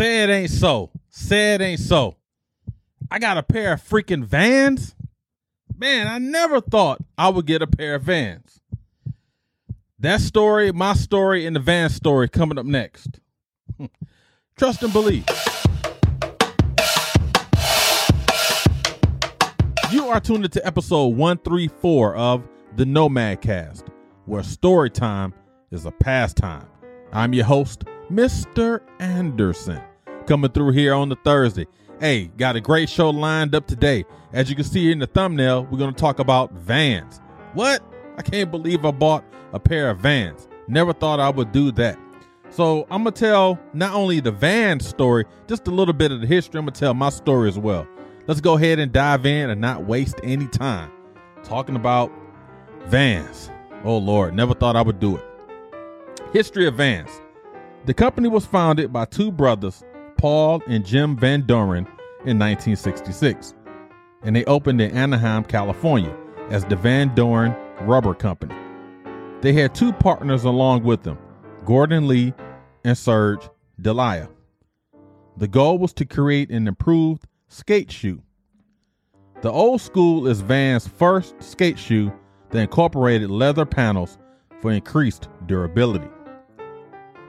Say it ain't so. Say it ain't so. I got a pair of freaking vans. Man, I never thought I would get a pair of vans. That story, my story, and the van story coming up next. Trust and believe. You are tuned into episode 134 of the Nomad Cast, where story time is a pastime. I'm your host, Mr. Anderson, coming through here on the Thursday. Hey, got a great show lined up today. As you can see in the thumbnail, we're going to talk about vans. What? I can't believe I bought a pair of vans. Never thought I would do that. So I'm going to tell not only the van story, just a little bit of the history. I'm going to tell my story as well. Let's go ahead and dive in and not waste any time talking about Vans. Oh Lord, never thought I would do it. History of Vans. The company was founded by two brothers, Paul and Jim Van Doren, in 1966, and they opened in Anaheim, California, as the Van Doren Rubber Company. They had two partners along with them, Gordon Lee and Serge D'Elia. The goal was to create an improved skate shoe. The old school is Van's first skate shoe that incorporated leather panels for increased durability.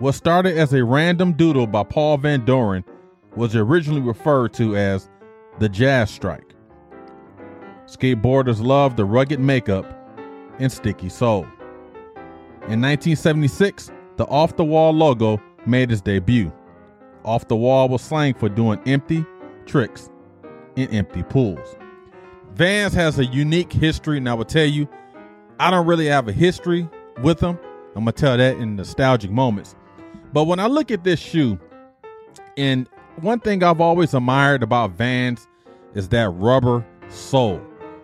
What started as a random doodle by Paul Van Doren was originally referred to as the Jazz Stripe. Skateboarders loved the rugged makeup and sticky sole. In 1976, the Off the Wall logo made its debut. Off the Wall was slang for doing empty tricks in empty pools. Vans has a unique history, and I will tell you, I don't really have a history with them. I'm gonna tell that in nostalgic moments. But when I look at this shoe, and one thing I've always admired about Vans is that rubber sole.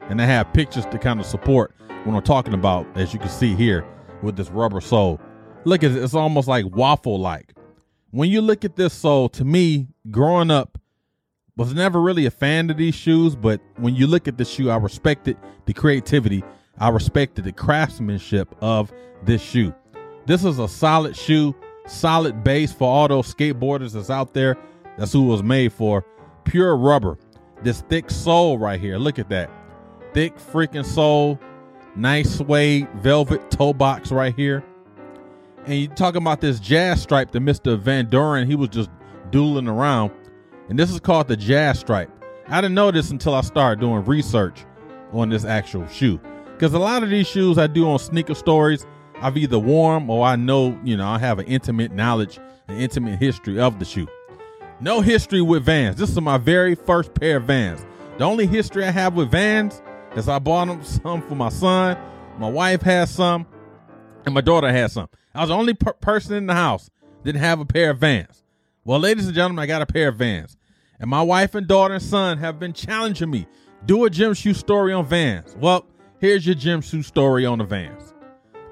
And I have pictures to kind of support what I'm talking about, as you can see here with this rubber sole. Look at it, it's almost like waffle like. When you look at this sole, to me, growing up, was never really a fan of these shoes, but when you look at the shoe, I respected the creativity. I respected the craftsmanship of this shoe. This is a solid shoe, solid base for all those skateboarders that's out there. That's who it was made for. Pure rubber. This thick sole right here. Look at that. Thick freaking sole. Nice suede velvet toe box right here. And you talking about this jazz stripe that Mr. Van Doren, he was just dueling around and this is called the Jazz Stripe. I didn't know this until I started doing research on this actual shoe. Because a lot of these shoes I do on sneaker stories, I've either worn or I know, you know, I have an intimate knowledge, an intimate history of the shoe. No history with Vans. This is my very first pair of Vans. The only history I have with Vans is I bought them some for my son, my wife has some, and my daughter has some. I was the only per- person in the house didn't have a pair of Vans. Well, ladies and gentlemen, I got a pair of Vans. And my wife and daughter and son have been challenging me. Do a gym shoe story on Vans. Well, here's your gym shoe story on the Vans.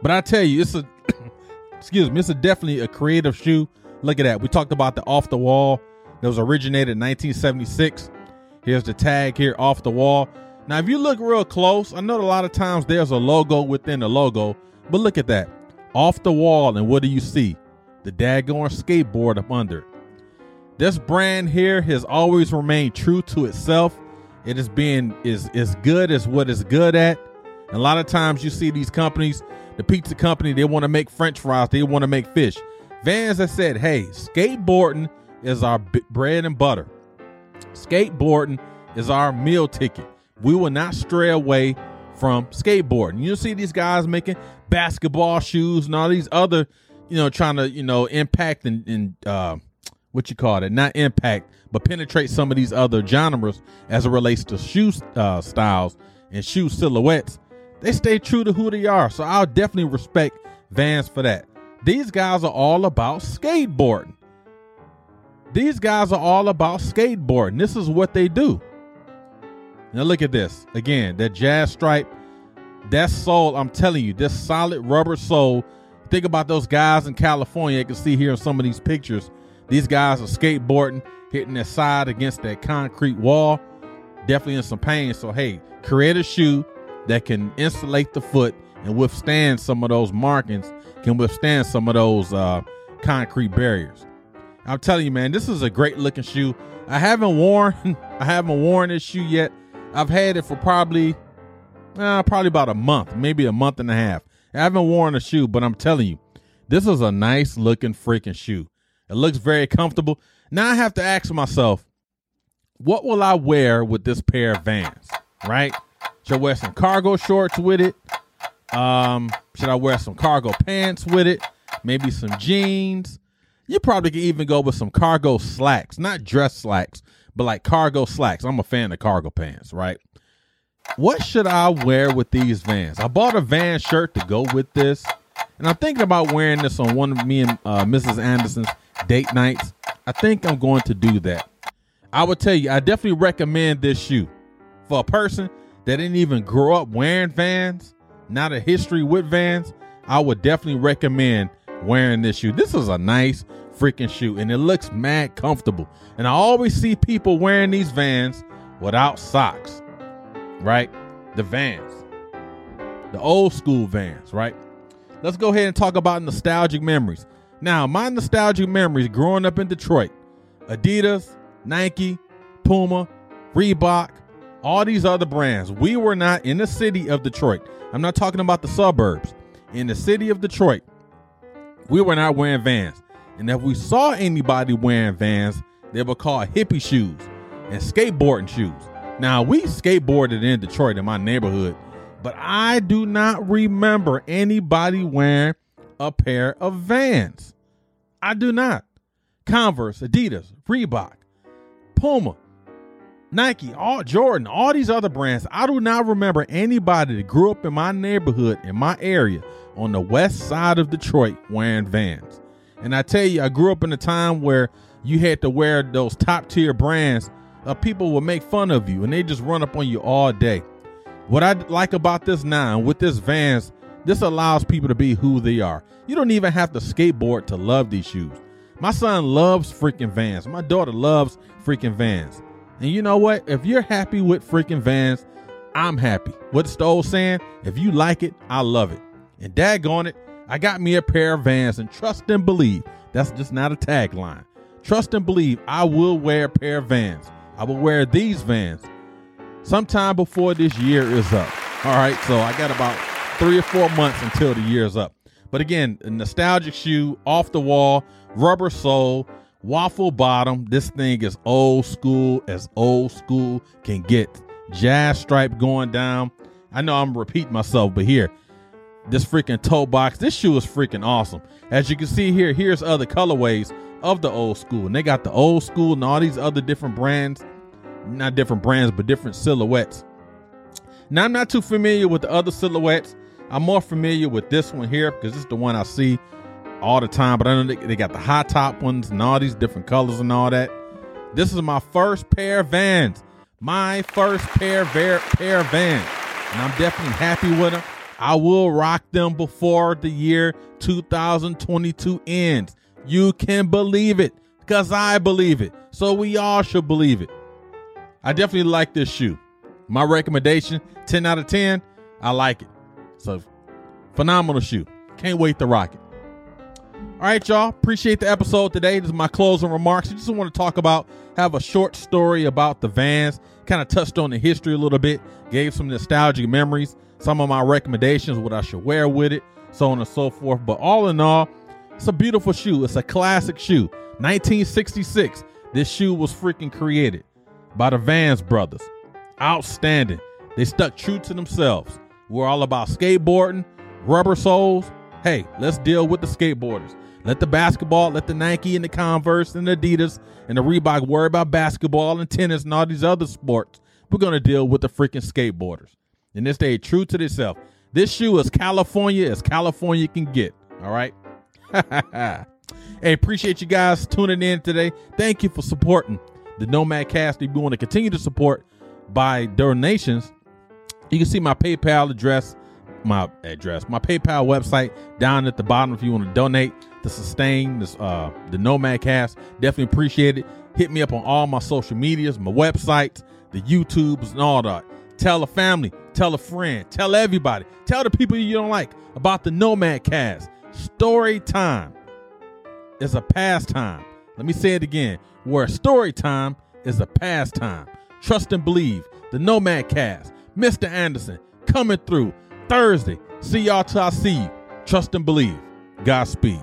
But I tell you, it's a excuse me, it's a definitely a creative shoe. Look at that. We talked about the off the wall that was originated in 1976. Here's the tag here off the wall. Now, if you look real close, I know a lot of times there's a logo within the logo, but look at that. Off the wall, and what do you see? The daggone skateboard up under. This brand here has always remained true to itself. It has been is as good as what it's good at. And a lot of times you see these companies, the pizza company, they want to make French fries, they want to make fish. Vans has said, "Hey, skateboarding is our b- bread and butter. Skateboarding is our meal ticket. We will not stray away from skateboarding. You'll see these guys making basketball shoes and all these other, you know, trying to you know impact and, and uh, what you call it, not impact, but penetrate some of these other genres as it relates to shoe uh, styles and shoe silhouettes. They stay true to who they are. So I'll definitely respect Vans for that. These guys are all about skateboarding. These guys are all about skateboarding. This is what they do. Now look at this. Again, that jazz stripe, that sole, I'm telling you, this solid rubber sole. Think about those guys in California. You can see here in some of these pictures these guys are skateboarding, hitting their side against that concrete wall, definitely in some pain. So, hey, create a shoe that can insulate the foot and withstand some of those markings, can withstand some of those uh, concrete barriers. I'm telling you, man, this is a great looking shoe. I haven't worn, I haven't worn this shoe yet. I've had it for probably, uh, probably about a month, maybe a month and a half. I haven't worn a shoe, but I'm telling you, this is a nice looking freaking shoe. It looks very comfortable. Now I have to ask myself, what will I wear with this pair of Vans? Right? Should I wear some cargo shorts with it? Um, should I wear some cargo pants with it? Maybe some jeans. You probably can even go with some cargo slacks, not dress slacks, but like cargo slacks. I'm a fan of cargo pants, right? What should I wear with these Vans? I bought a Van shirt to go with this, and I'm thinking about wearing this on one of me and uh, Mrs. Anderson's date nights. I think I'm going to do that. I would tell you, I definitely recommend this shoe for a person that didn't even grow up wearing Vans, not a history with Vans. I would definitely recommend wearing this shoe. This is a nice freaking shoe and it looks mad comfortable. And I always see people wearing these Vans without socks, right? The Vans, the old school Vans, right? Let's go ahead and talk about nostalgic memories. Now, my nostalgic memories growing up in Detroit, Adidas, Nike, Puma, Reebok, all these other brands. We were not in the city of Detroit. I'm not talking about the suburbs. In the city of Detroit, we were not wearing vans. And if we saw anybody wearing vans, they were called hippie shoes and skateboarding shoes. Now, we skateboarded in Detroit in my neighborhood, but I do not remember anybody wearing a pair of vans. I do not. Converse, Adidas, Reebok, Puma, Nike, all Jordan, all these other brands. I do not remember anybody that grew up in my neighborhood, in my area, on the west side of Detroit wearing vans. And I tell you, I grew up in a time where you had to wear those top tier brands. Uh, people would make fun of you and they just run up on you all day. What I like about this now, with this Vans, this allows people to be who they are. You don't even have to skateboard to love these shoes. My son loves freaking Vans. My daughter loves freaking Vans. And you know what? If you're happy with freaking Vans, I'm happy. What's the old saying? If you like it, I love it. And daggone it, I got me a pair of Vans and trust and believe. That's just not a tagline. Trust and believe I will wear a pair of Vans. I will wear these Vans sometime before this year is up. All right, so I got about three or four months until the year's up. But again, nostalgic shoe, off the wall, rubber sole, waffle bottom. This thing is old school as old school can get. Jazz stripe going down. I know I'm repeating myself, but here, this freaking toe box. This shoe is freaking awesome. As you can see here, here's other colorways of the old school. And they got the old school and all these other different brands. Not different brands, but different silhouettes. Now, I'm not too familiar with the other silhouettes. I'm more familiar with this one here because it's the one I see all the time. But I know they, they got the high top ones and all these different colors and all that. This is my first pair of Vans. My first pair of pair of Vans, and I'm definitely happy with them. I will rock them before the year 2022 ends. You can believe it because I believe it. So we all should believe it. I definitely like this shoe. My recommendation 10 out of 10. I like it. So phenomenal shoe. Can't wait to rock it. All right, y'all. Appreciate the episode today. This is my closing remarks. I just want to talk about, have a short story about the Vans. Kind of touched on the history a little bit, gave some nostalgic memories, some of my recommendations, what I should wear with it, so on and so forth. But all in all, it's a beautiful shoe. It's a classic shoe. 1966. This shoe was freaking created by the Vans brothers. Outstanding. They stuck true to themselves. We're all about skateboarding, rubber soles. Hey, let's deal with the skateboarders. Let the basketball, let the Nike and the Converse and the Adidas and the Reebok worry about basketball and tennis and all these other sports. We're going to deal with the freaking skateboarders. And this stay true to themselves. This shoe is California as California can get. All right. hey, appreciate you guys tuning in today. Thank you for supporting the Nomad Cast. If you want to continue to support by donations, you can see my PayPal address, my address, my PayPal website down at the bottom if you want to donate to sustain this uh the Nomad Cast. Definitely appreciate it. Hit me up on all my social medias, my websites, the YouTubes, and all that. Tell a family, tell a friend, tell everybody, tell the people you don't like about the Nomad Cast. Story time is a pastime. Let me say it again where story time is a pastime. Trust and believe. The Nomad Cast, Mr. Anderson, coming through Thursday. See y'all till I see you. Trust and believe. Godspeed.